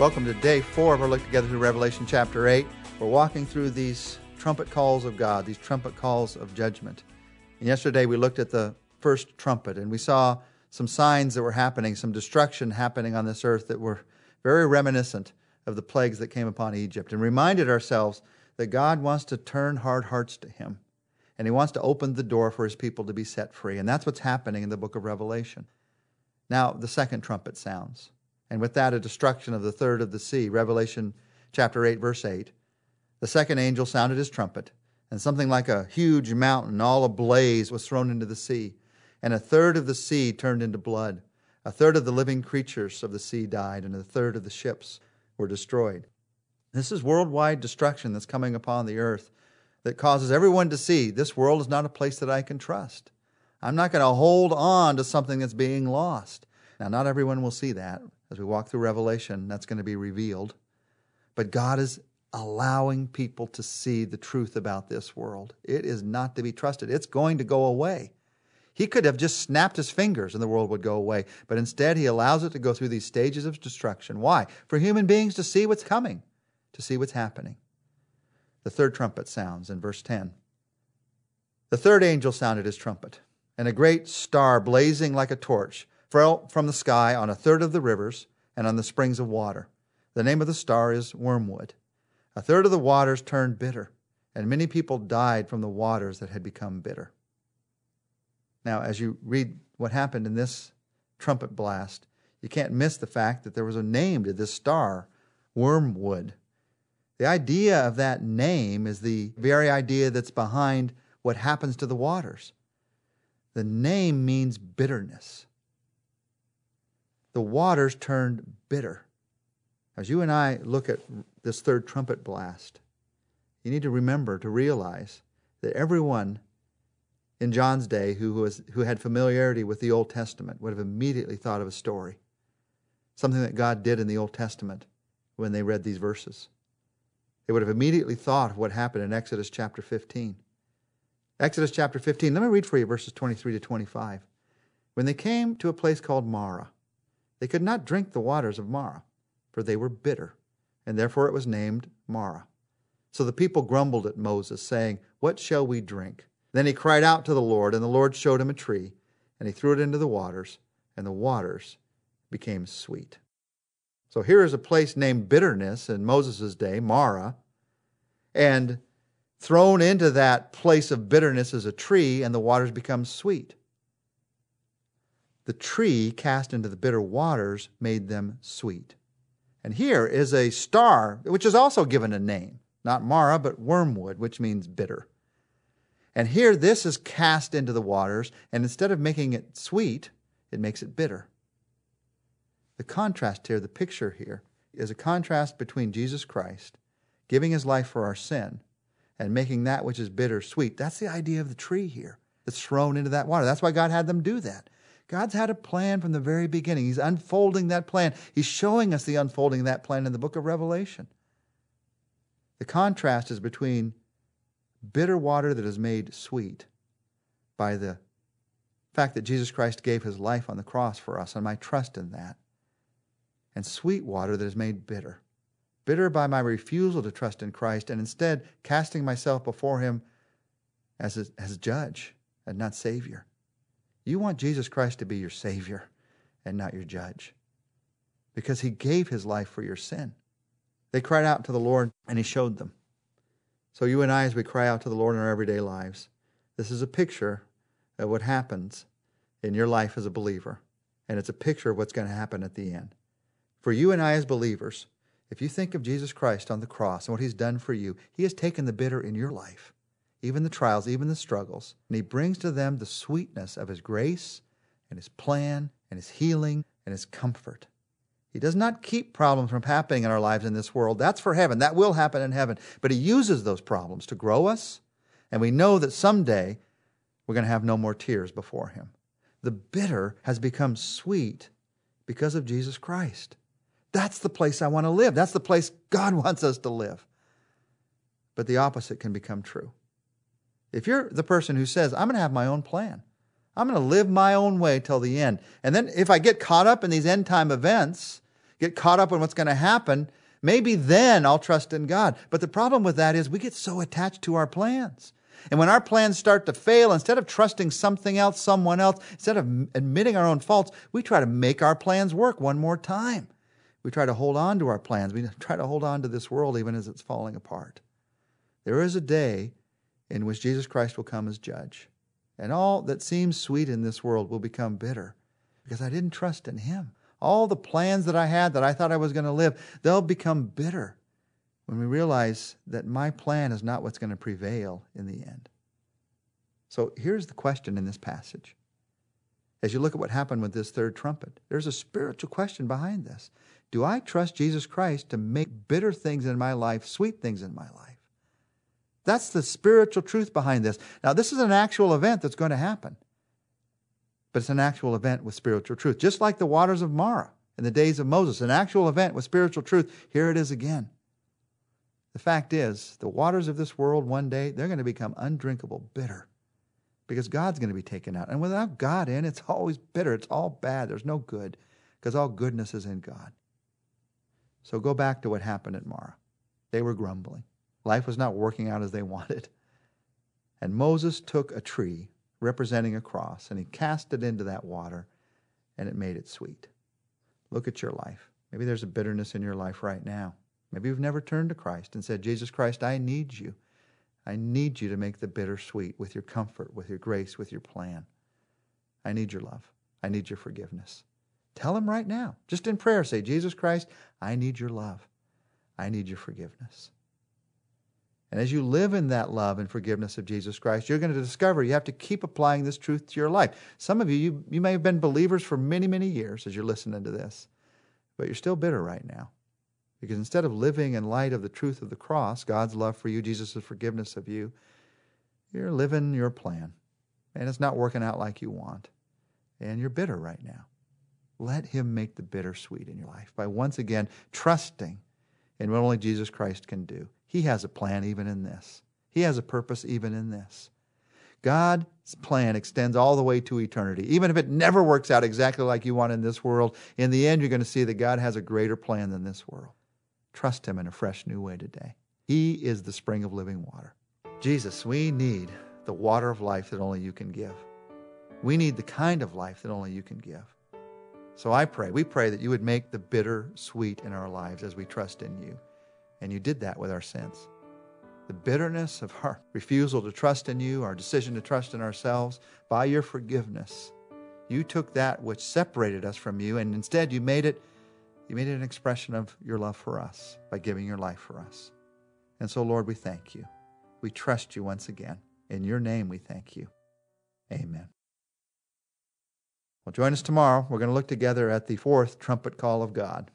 Welcome to day four of our look together through Revelation chapter 8. We're walking through these trumpet calls of God, these trumpet calls of judgment. And yesterday we looked at the first trumpet and we saw some signs that were happening, some destruction happening on this earth that were very reminiscent of the plagues that came upon Egypt and reminded ourselves that God wants to turn hard hearts to Him and He wants to open the door for His people to be set free. And that's what's happening in the book of Revelation. Now, the second trumpet sounds, and with that, a destruction of the third of the sea. Revelation chapter 8, verse 8. The second angel sounded his trumpet, and something like a huge mountain, all ablaze, was thrown into the sea and a third of the sea turned into blood. A third of the living creatures of the sea died, and a third of the ships were destroyed. This is worldwide destruction that's coming upon the earth that causes everyone to see this world is not a place that I can trust. I'm not going to hold on to something that's being lost. Now, not everyone will see that. As we walk through Revelation, that's going to be revealed. But God is allowing people to see the truth about this world. It is not to be trusted, it's going to go away. He could have just snapped his fingers and the world would go away, but instead he allows it to go through these stages of destruction. Why? For human beings to see what's coming, to see what's happening. The third trumpet sounds in verse 10. The third angel sounded his trumpet, and a great star blazing like a torch fell from the sky on a third of the rivers and on the springs of water. The name of the star is Wormwood. A third of the waters turned bitter, and many people died from the waters that had become bitter. Now, as you read what happened in this trumpet blast, you can't miss the fact that there was a name to this star, Wormwood. The idea of that name is the very idea that's behind what happens to the waters. The name means bitterness. The waters turned bitter. As you and I look at this third trumpet blast, you need to remember to realize that everyone in John's day who, was, who had familiarity with the Old Testament would have immediately thought of a story, something that God did in the Old Testament when they read these verses. They would have immediately thought of what happened in Exodus chapter 15. Exodus chapter 15, let me read for you verses 23 to 25. When they came to a place called Marah, they could not drink the waters of Marah, for they were bitter, and therefore it was named Marah. So the people grumbled at Moses, saying, What shall we drink? Then he cried out to the Lord, and the Lord showed him a tree, and he threw it into the waters, and the waters became sweet. So here is a place named bitterness in Moses' day, Marah, and thrown into that place of bitterness is a tree, and the waters become sweet. The tree cast into the bitter waters made them sweet. And here is a star, which is also given a name, not Marah, but wormwood, which means bitter. And here, this is cast into the waters, and instead of making it sweet, it makes it bitter. The contrast here, the picture here, is a contrast between Jesus Christ giving his life for our sin and making that which is bitter sweet. That's the idea of the tree here that's thrown into that water. That's why God had them do that. God's had a plan from the very beginning. He's unfolding that plan. He's showing us the unfolding of that plan in the book of Revelation. The contrast is between bitter water that is made sweet by the fact that Jesus Christ gave his life on the cross for us and my trust in that. And sweet water that is made bitter. Bitter by my refusal to trust in Christ and instead casting myself before him as a, as judge and not Savior. You want Jesus Christ to be your Savior and not your judge because he gave his life for your sin. They cried out to the Lord and he showed them. So, you and I, as we cry out to the Lord in our everyday lives, this is a picture of what happens in your life as a believer. And it's a picture of what's going to happen at the end. For you and I, as believers, if you think of Jesus Christ on the cross and what he's done for you, he has taken the bitter in your life, even the trials, even the struggles, and he brings to them the sweetness of his grace and his plan and his healing and his comfort. He does not keep problems from happening in our lives in this world. That's for heaven. That will happen in heaven. But He uses those problems to grow us, and we know that someday we're going to have no more tears before Him. The bitter has become sweet because of Jesus Christ. That's the place I want to live. That's the place God wants us to live. But the opposite can become true. If you're the person who says, I'm going to have my own plan, I'm going to live my own way till the end. And then if I get caught up in these end time events, get caught up in what's going to happen, maybe then I'll trust in God. But the problem with that is we get so attached to our plans. And when our plans start to fail, instead of trusting something else, someone else, instead of admitting our own faults, we try to make our plans work one more time. We try to hold on to our plans. We try to hold on to this world even as it's falling apart. There is a day in which Jesus Christ will come as judge, and all that seems sweet in this world will become bitter because I didn't trust in Him. All the plans that I had that I thought I was going to live, they'll become bitter when we realize that my plan is not what's going to prevail in the end. So here's the question in this passage. As you look at what happened with this third trumpet, there's a spiritual question behind this. Do I trust Jesus Christ to make bitter things in my life sweet things in my life? That's the spiritual truth behind this. Now, this is an actual event that's going to happen, but it's an actual event with spiritual truth. Just like the waters of Marah in the days of Moses, an actual event with spiritual truth. Here it is again. The fact is, the waters of this world one day, they're going to become undrinkable, bitter, because God's going to be taken out. And without God in, it's always bitter. It's all bad. There's no good, because all goodness is in God. So go back to what happened at Marah. They were grumbling. Life was not working out as they wanted. And Moses took a tree representing a cross and he cast it into that water and it made it sweet. Look at your life. Maybe there's a bitterness in your life right now. Maybe you've never turned to Christ and said, Jesus Christ, I need you. I need you to make the bitter sweet with your comfort, with your grace, with your plan. I need your love. I need your forgiveness. Tell him right now, just in prayer, say, Jesus Christ, I need your love. I need your forgiveness. And as you live in that love and forgiveness of Jesus Christ, you're going to discover you have to keep applying this truth to your life. Some of you, you, you may have been believers for many, many years as you're listening to this, but you're still bitter right now. Because instead of living in light of the truth of the cross, God's love for you, Jesus' forgiveness of you, you're living your plan. And it's not working out like you want. And you're bitter right now. Let Him make the bitter sweet in your life by once again trusting in what only Jesus Christ can do. He has a plan even in this, He has a purpose even in this. God's plan extends all the way to eternity. Even if it never works out exactly like you want in this world, in the end, you're going to see that God has a greater plan than this world. Trust Him in a fresh new way today. He is the spring of living water. Jesus, we need the water of life that only you can give. We need the kind of life that only you can give. So I pray, we pray that you would make the bitter sweet in our lives as we trust in you. And you did that with our sins. The bitterness of our refusal to trust in you, our decision to trust in ourselves, by your forgiveness, you took that which separated us from you and instead you made it you made it an expression of your love for us by giving your life for us. And so, Lord, we thank you. We trust you once again. In your name, we thank you. Amen. Well, join us tomorrow. We're going to look together at the fourth trumpet call of God.